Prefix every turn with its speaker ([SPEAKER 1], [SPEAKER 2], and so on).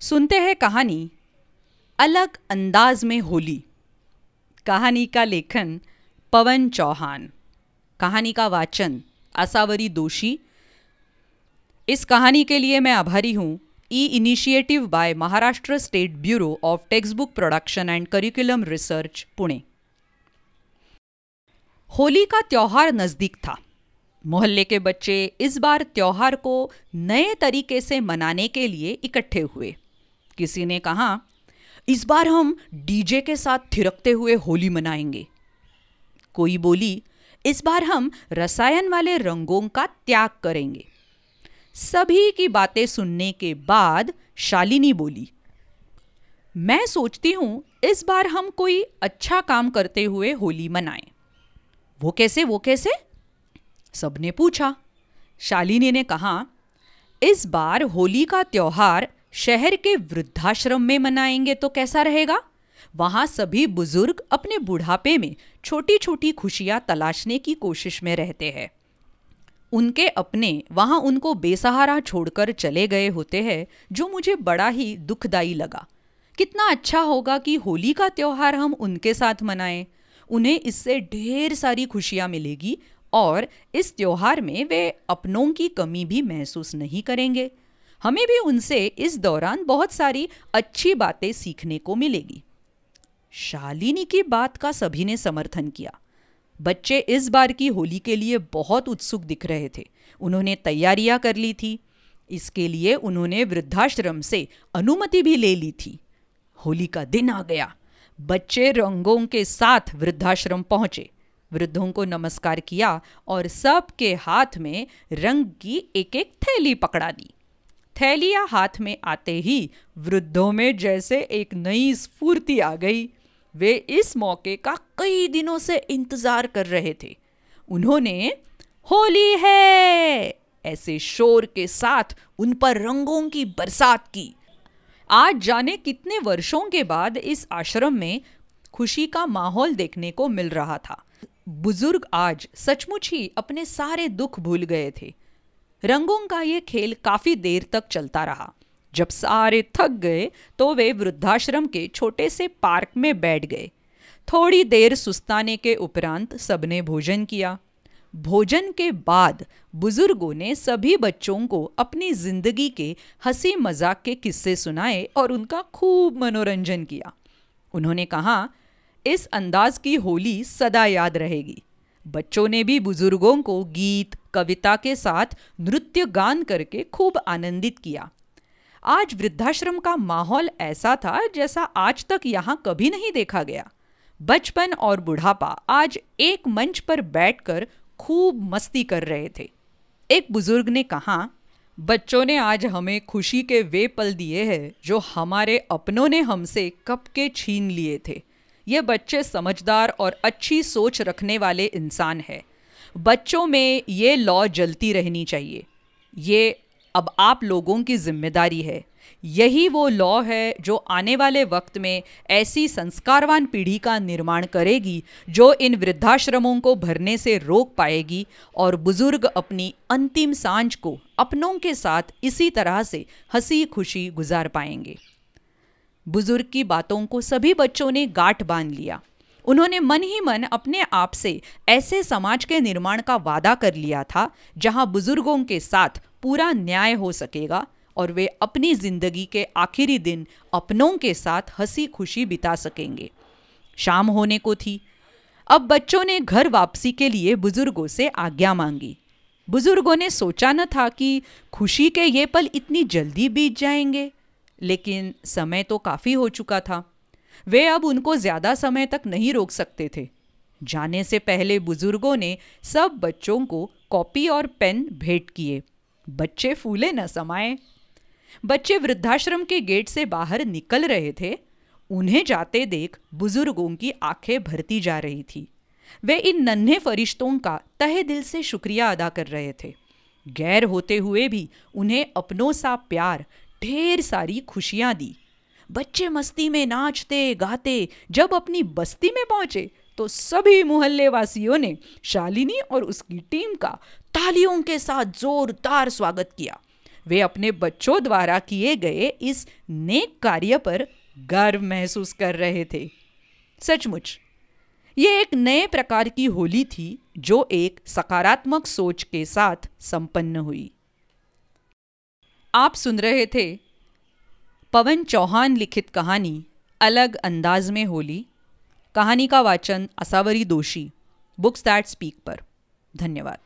[SPEAKER 1] सुनते हैं कहानी, अलग अंदाज में होली। कहानी का लेखन पवन चौहान। कहानी का वाचन आसावरी दोषी। इस कहानी के लिए मैं आभारी हूँ। E initiative by Maharashtra state bureau of text book production and curriculum research, Pune. Holi का त्यौहार नज़दीक था। मोहल्ले के बच्चे इस बार त्यौहार को नए तरीके से मनाने के लिए इकट्ठे हुए। किसी ने कहा, इस बार हम डीजे के साथ थिरकते हुए होली मनाएँगे। कोई बोली, इस बार हम रसायन वाले रंगों का त्याग करेंगे। सभी की बातें सुनने के बाद शालिनी बोली, मैं सोचती हूँ इस बार हम कोई अच्छा काम करते हुए होली मनाएँ। वो कैसे वो कैसे? सबने पूछा। शालिनी ने कहा, इस बार होली का त्योहार शहर के वृद्धाश्रम में मनाएँगे तो कैसा रहेगा? वहाँ सभी बुज़ुर्ग अपने बुढ़ापे में छोटी छोटी खुशियाँ तलाशने की कोशिश में रहते हैं। उनके अपने, वहाँ उनको बेसहारा छोड़कर चले गए होते हैं, जो मुझे बड़ा ही दुखदाई लगा। कितना अच्छा होगा कि होली का त्योहार हम उनके साथ मनाएँ। उन्हें इससे ढेर सारी खुशियाँ मिलेगी और इस त्योहार में वे अपनों की कमी भी महसूस नहीं करेंगे। हमें भी उनसे इस दौरान बहुत सारी अच्छी बातें सीखने को मिलेगी। शालिनी की बात का सभी ने समर्थन किया। बच्चे इस बार की होली के लिए बहुत उत्सुक दिख रहे थे। उन्होंने तैयारियाँ कर ली थी। इसके लिए उन्होंने वृद्धाश्रम से अनुमति भी ले ली थी। होली का दिन आ गया। बच्चे रंगों के साथ वृद्धाश्रम पहुँचे। वृद्धों को नमस्कार किया और सबके हाथ में रंग की एक एक थैली पकड़ा दी। थैलियाँ हाथ में आते ही वृद्धों में जैसे एक नई स्फूर्ति आ गई। वे इस मौके का कई दिनों से इंतज़ार कर रहे थे। उन्होंने, होली है! ऐसे शोर के साथ उन पर रंगों की बरसात की। आज जाने कितने वर्षों के बाद इस आश्रम में खुशी का माहौल देखने को मिल रहा था। बुज़ुर्ग आज सचमुच ही अपने सारे दुख भूल गए थे। रंगों का ये खेल काफ़ी देर तक चलता रहा। जब सारे थक गए तो वे वृद्धाश्रम के छोटे से पार्क में बैठ गए। थोड़ी देर सुस्ताने के उपरांत सबने भोजन किया। भोजन के बाद बुज़ुर्गों ने सभी बच्चों को अपनी ज़िंदगी के हँसी मज़ाक के किस्से सुनाए और उनका खूब मनोरंजन किया। उन्होंने कहा, इस अंदाज की होली सदा याद रहेगी। बच्चों ने भी बुज़ुर्गों को गीत, कविता के साथ नृत्य गान करके खूब आनंदित किया। आज वृद्धाश्रम का माहौल ऐसा था जैसा आज तक यहाँ कभी नहीं देखा गया। बचपन और बुढ़ापा आज एक मंच पर बैठकर खूब मस्ती कर रहे थे। एक बुज़ुर्ग ने कहा, बच्चों ने आज हमें खुशी के वे पल दिए हैं जो हमारे अपनों ने हमसे कब के छीन लिए थे। ये बच्चे समझदार और अच्छी सोच रखने वाले इंसान है। बच्चों में ये लॉ जलती रहनी चाहिए। ये अब आप लोगों की ज़िम्मेदारी है। यही वो लॉ है जो आने वाले वक्त में ऐसी संस्कारवान पीढ़ी का निर्माण करेगी, जो इन वृद्धाश्रमों को भरने से रोक पाएगी और बुज़ुर्ग अपनी अंतिम साँझ को अपनों के साथ इसी तरह से हँसी खुशी गुजार पाएँगे। बुज़ुर्ग की बातों को सभी बच्चों ने गांठ बाँध लिया। उन्होंने मन ही मन अपने आप से ऐसे समाज के निर्माण का वादा कर लिया था, जहाँ बुज़ुर्गों के साथ पूरा न्याय हो सकेगा और वे अपनी ज़िंदगी के आखिरी दिन अपनों के साथ हँसी खुशी बिता सकेंगे। शाम होने को थी। अब बच्चों ने घर वापसी के लिए बुज़ुर्गों से आज्ञा मांगी। बुज़ुर्गों ने सोचा न था कि खुशी के ये पल इतनी जल्दी बीत जाएँगे। लेकिन समय तो काफ़ी हो चुका था। वे अब उनको ज़्यादा समय तक नहीं रोक सकते थे। जाने से पहले बुज़ुर्गों ने सब बच्चों को कॉपी और पेन भेंट किए। बच्चे फूले न समाये। बच्चे वृद्धाश्रम के गेट से बाहर निकल रहे थे। उन्हें जाते देख बुज़ुर्गों की आँखें भरती जा रही थी। वे इन नन्हे फरिश्तों का तहे दिल से शुक्रिया अदा कर रहे थे। गैर होते हुए भी उन्हें अपनों सा प्यार ढेर सारी खुशियाँ दी। बच्चे मस्ती में नाचते, गाते, जब अपनी बस्ती में पहुँचे तो सभी मोहल्ले वासियों ने शालिनी और उसकी टीम का तालियों के साथ जोरदार स्वागत किया। वे अपने बच्चों द्वारा किए गए इस नेक कार्य पर गर्व महसूस कर रहे थे। सचमुच, ये एक नए प्रकार की होली थी, जो एक सकारात्मक सोच के साथ संपन्न हुई। आप सुन रहे थे पवन चौहान लिखित कहानी, अलग अंदाज में होली। कहानी का वाचन असावरी दोषी, बुक्स दैट स्पीक पर। धन्यवाद।